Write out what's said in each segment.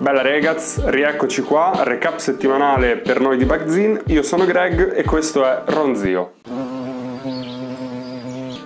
Bella ragazzi, rieccoci qua, recap settimanale per noi di Bagzin, io sono Greg e questo è Ronzio.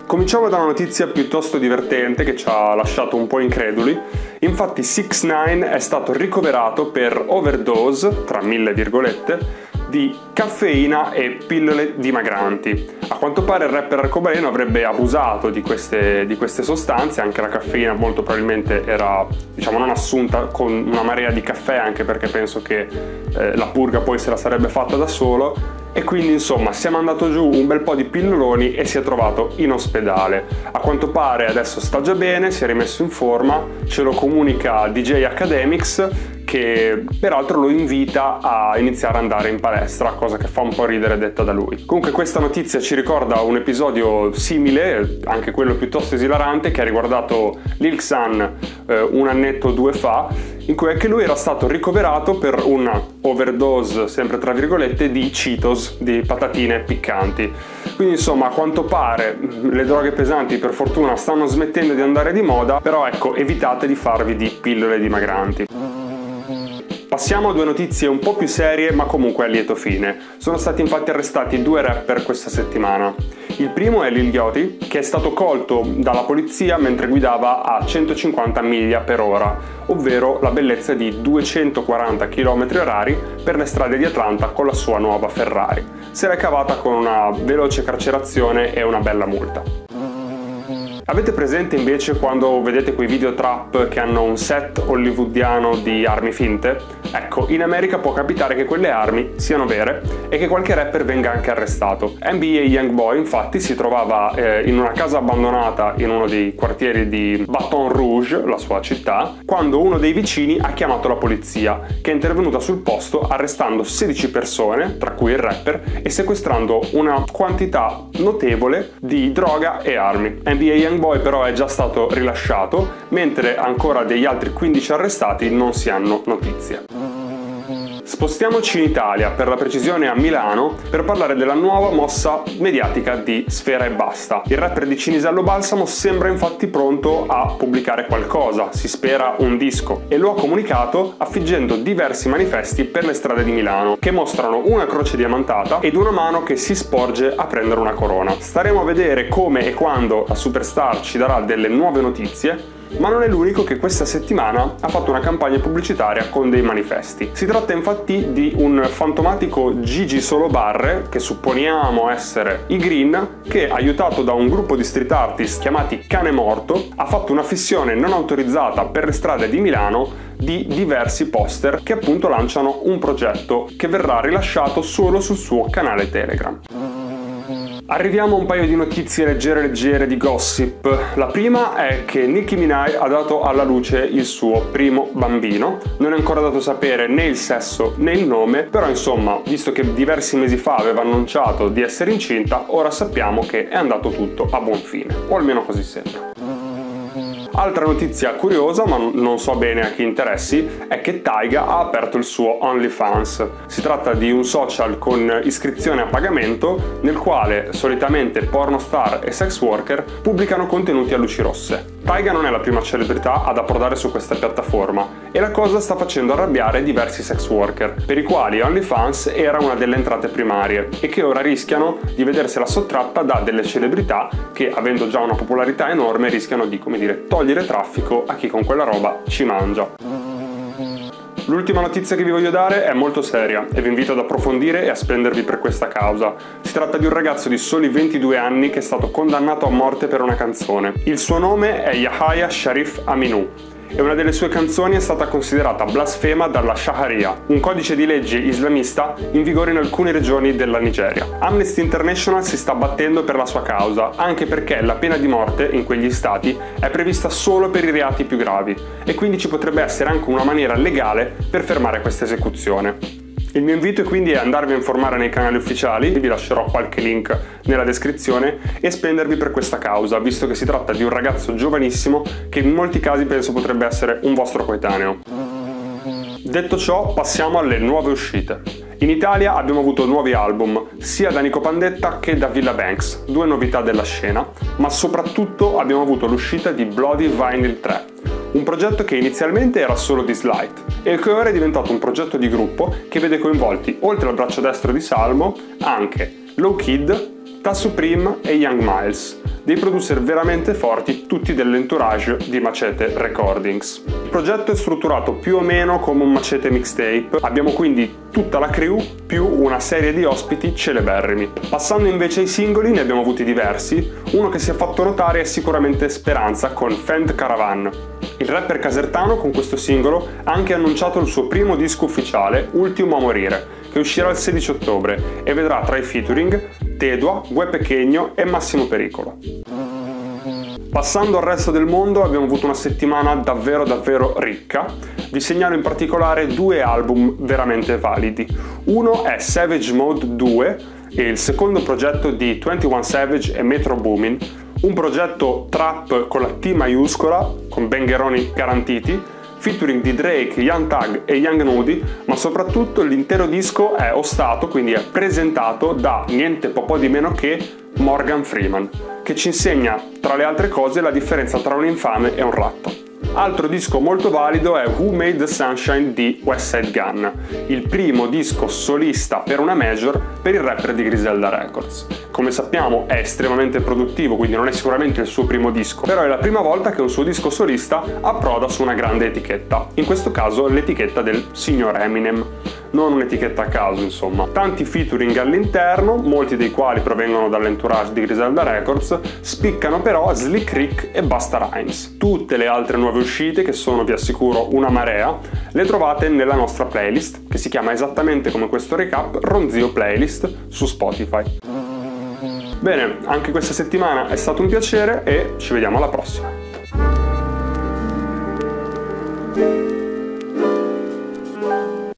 Cominciamo da una notizia piuttosto divertente che ci ha lasciato un po' increduli. Infatti 6 9 è stato ricoverato per overdose, tra mille virgolette, di caffeina e pillole dimagranti. A quanto pare il rapper arcobaleno avrebbe abusato di queste, di queste, sostanze, anche la caffeina molto probabilmente era diciamo non assunta con una marea di caffè, anche perché penso che eh, la purga poi se la sarebbe fatta da solo e quindi insomma si è mandato giù un bel po' di pilloloni e si è trovato in ospedale. A quanto pare adesso sta già bene, si è rimesso in forma, ce lo comunica DJ Academics che peraltro lo invita a iniziare ad andare in palestra, cosa che fa un po' ridere detta da lui. Comunque questa notizia ci ricorda un episodio simile, anche quello piuttosto esilarante, che ha riguardato Lil Xan eh, un annetto o due fa, in cui anche lui era stato ricoverato per una overdose, sempre tra virgolette, di Cheetos, di patatine piccanti. Quindi insomma, a quanto pare le droghe pesanti per fortuna stanno smettendo di andare di moda, però ecco, evitate di farvi di pillole dimagranti. Passiamo a due notizie un po' più serie ma comunque a lieto fine. Sono stati infatti arrestati due rapper questa settimana. Il primo è Lil Yachty, che è stato colto dalla polizia mentre guidava a 150 miglia per ora, ovvero la bellezza di 240 km h per le strade di Atlanta con la sua nuova Ferrari. Se l'è cavata con una veloce carcerazione e una bella multa. Avete presente invece quando vedete quei video trap che hanno un set hollywoodiano di armi finte? Ecco, in America può capitare che quelle armi siano vere e che qualche rapper venga anche arrestato. NBA Youngboy infatti si trovava eh, in una casa abbandonata in uno dei quartieri di Baton Rouge, la sua città, quando uno dei vicini ha chiamato la polizia, che è intervenuta sul posto arrestando 16 persone, tra cui il rapper, e sequestrando una quantità notevole di droga e armi. NBA Young Boy però è già stato rilasciato, mentre ancora degli altri 15 arrestati non si hanno notizie. Spostiamoci in Italia, per la precisione a Milano, per parlare della nuova mossa mediatica di Sfera e Basta. Il rapper di Cinisello Balsamo sembra infatti pronto a pubblicare qualcosa, si spera un disco, e lo ha comunicato affiggendo diversi manifesti per le strade di Milano, che mostrano una croce diamantata ed una mano che si sporge a prendere una corona. Staremo a vedere come e quando la Superstar ci darà delle nuove notizie, ma non è l'unico che questa settimana ha fatto una campagna pubblicitaria con dei manifesti. Si tratta infatti di un fantomatico Gigi Solo Barre, che supponiamo essere i Green, che aiutato da un gruppo di street artist chiamati Cane Morto, ha fatto una fissione non autorizzata per le strade di Milano di diversi poster che appunto lanciano un progetto che verrà rilasciato solo sul suo canale Telegram. Arriviamo a un paio di notizie leggere leggere di gossip. La prima è che Nicki Minaj ha dato alla luce il suo primo bambino. Non è ancora dato sapere né il sesso né il nome, però insomma, visto che diversi mesi fa aveva annunciato di essere incinta, ora sappiamo che è andato tutto a buon fine, o almeno così sembra. Altra notizia curiosa, ma non so bene a chi interessi, è che Taiga ha aperto il suo OnlyFans. Si tratta di un social con iscrizione a pagamento nel quale solitamente pornostar e sex worker pubblicano contenuti a luci rosse. Taiga non è la prima celebrità ad approdare su questa piattaforma e la cosa sta facendo arrabbiare diversi sex worker, per i quali OnlyFans era una delle entrate primarie e che ora rischiano di vedersela sottratta da delle celebrità che, avendo già una popolarità enorme, rischiano di, come dire, togliere traffico a chi con quella roba ci mangia. L'ultima notizia che vi voglio dare è molto seria e vi invito ad approfondire e a spendervi per questa causa. Si tratta di un ragazzo di soli 22 anni che è stato condannato a morte per una canzone. Il suo nome è Yahya Sharif Aminu e una delle sue canzoni è stata considerata blasfema dalla Sharia, un codice di legge islamista in vigore in alcune regioni della Nigeria. Amnesty International si sta battendo per la sua causa, anche perché la pena di morte in quegli stati è prevista solo per i reati più gravi e quindi ci potrebbe essere anche una maniera legale per fermare questa esecuzione. Il mio invito quindi è andarvi a informare nei canali ufficiali, vi lascerò qualche link nella descrizione, e spendervi per questa causa, visto che si tratta di un ragazzo giovanissimo che in molti casi penso potrebbe essere un vostro coetaneo. Detto ciò, passiamo alle nuove uscite. In Italia abbiamo avuto nuovi album, sia da Nico Pandetta che da Villa Banks, due novità della scena, ma soprattutto abbiamo avuto l'uscita di Bloody Vinyl 3, un progetto che inizialmente era solo di Slight e che ora è diventato un progetto di gruppo che vede coinvolti, oltre al braccio destro di Salmo, anche Low Kid, Ta Supreme e Young Miles, dei producer veramente forti, tutti dell'entourage di Macete Recordings. Il progetto è strutturato più o meno come un Macete mixtape, abbiamo quindi tutta la crew più una serie di ospiti celeberrimi. Passando invece ai singoli ne abbiamo avuti diversi, uno che si è fatto notare è sicuramente Speranza con Fend Caravan. Il rapper casertano con questo singolo ha anche annunciato il suo primo disco ufficiale, Ultimo a morire, che uscirà il 16 ottobre e vedrà tra i featuring Tedua, Gue Pechegno e Massimo Pericolo. Passando al resto del mondo abbiamo avuto una settimana davvero davvero ricca. Vi segnalo in particolare due album veramente validi. Uno è Savage Mode 2 e il secondo progetto di 21 Savage e Metro Boomin, un progetto trap con la T maiuscola, con bengheroni garantiti, featuring di Drake, Young Tag e Young Nudie, ma soprattutto l'intero disco è ostato, quindi è presentato da niente po' di meno che Morgan Freeman, che ci insegna, tra le altre cose, la differenza tra un infame e un ratto. Altro disco molto valido è Who Made the Sunshine di Westside Gun, il primo disco solista per una major per il rapper di Griselda Records. Come sappiamo è estremamente produttivo, quindi non è sicuramente il suo primo disco, però è la prima volta che un suo disco solista approda su una grande etichetta, in questo caso l'etichetta del signor Eminem non un'etichetta a caso insomma. Tanti featuring all'interno, molti dei quali provengono dall'entourage di Griselda Records, spiccano però Slick Rick e Basta Rhymes. Tutte le altre nuove uscite, che sono vi assicuro una marea, le trovate nella nostra playlist, che si chiama esattamente come questo recap, Ronzio Playlist, su Spotify. Bene, anche questa settimana è stato un piacere e ci vediamo alla prossima.